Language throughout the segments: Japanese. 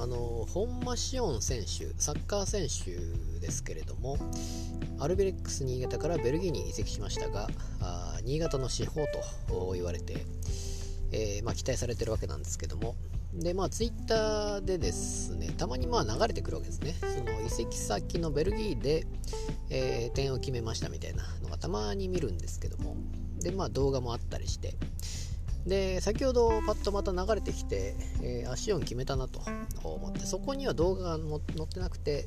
あの本間紫音選手サッカー選手ですけれどもアルビレックス新潟からベルギーに移籍しましたがあ新潟の司法と言われて、えー、まあ、期待されてるわけなんですけども。でまあツイッターでですねたまにまあ流れてくるわけですね。その移籍先のベルギーで、えー、点を決めましたみたいなのがたまに見るんですけども。でまあ動画もあったりして。で先ほどパッとまた流れてきて、えー、足音決めたなと思ってそこには動画が載ってなくて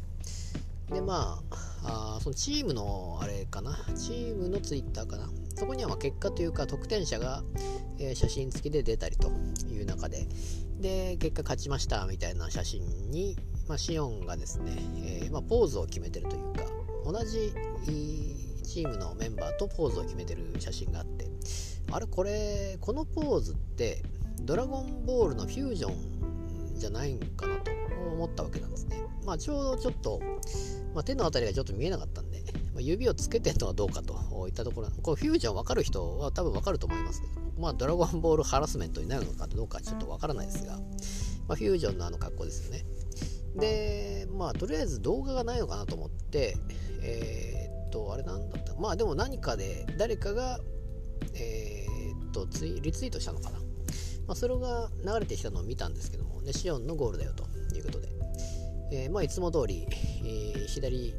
でまああそのチームのあれかなチームのツイッターかなそこにはま結果というか得点者が、えー、写真付きで出たりという中でで結果勝ちましたみたいな写真に、まあ、シオンがですね、えー、まあ、ポーズを決めてるというか同じチームのメンバーとポーズを決めてる写真があってあれこれこのポーズってドラゴンボールのフュージョンじゃないんかなと思ったわけなんですね。まあちょうどちょっと、まあ、手の辺りがちょっと見えなかったんで、まあ、指をつけてるのはどうかといったところこれフュージョン分かる人は多分分かると思いますけどまあドラゴンボールハラスメントになるのかどうかちょっと分からないですが、まあ、フュージョンのあの格好ですよね。でまあとりあえず動画がないのかなと思ってえー、っとあれなんだった？まあでも何かで誰かがえー、っとツイリツイートしたのかな、まあ、それが流れてきたのを見たんですけども、ね、シオンのゴールだよということで、えー、まあ、いつも通り、えー、左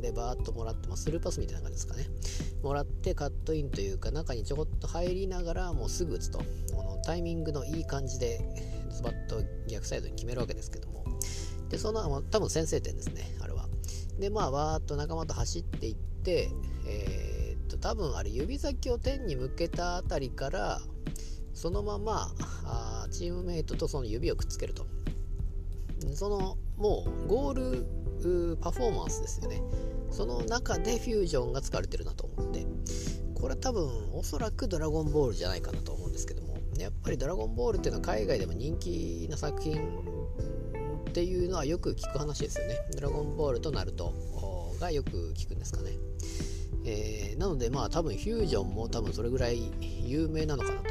でバーッともらってますスルーパスみたいな感じですかね。もらってカットインというか中にちょこっと入りながらもうすぐ打つと。このタイミングのいい感じでズバッと逆サイドに決めるわけですけども。でその多分先制点ですねあれは。でまあわーっと仲間と走っていって、えーと多分あれ指先を天に向けたあたりからそのままあチームメイトとその指をくっつけると。そのもうゴールパフォーマンスですよね。その中でフュージョンが使われてるなと思って。これ多分おそらくドラゴンボールじゃないかなと思うんですけども。やっぱりドラゴンボールっていうのは海外でも人気な作品っていうのはよく聞く話ですよね。ドラゴンボールとナルトがよく聞くんですかね。なのでまあ多分フュージョンも多分それぐらい有名なのかなと。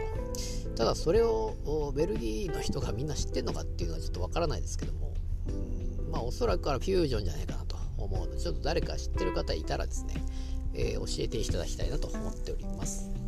ただそれをベルギーの人がみんな知ってんのかっていうのはちょっとわからないですけども。まあおそらくはフュージョンじゃないかなと思うのでちょっと誰か知ってる方いたらですね、えー、教えていただきたいなと思っております。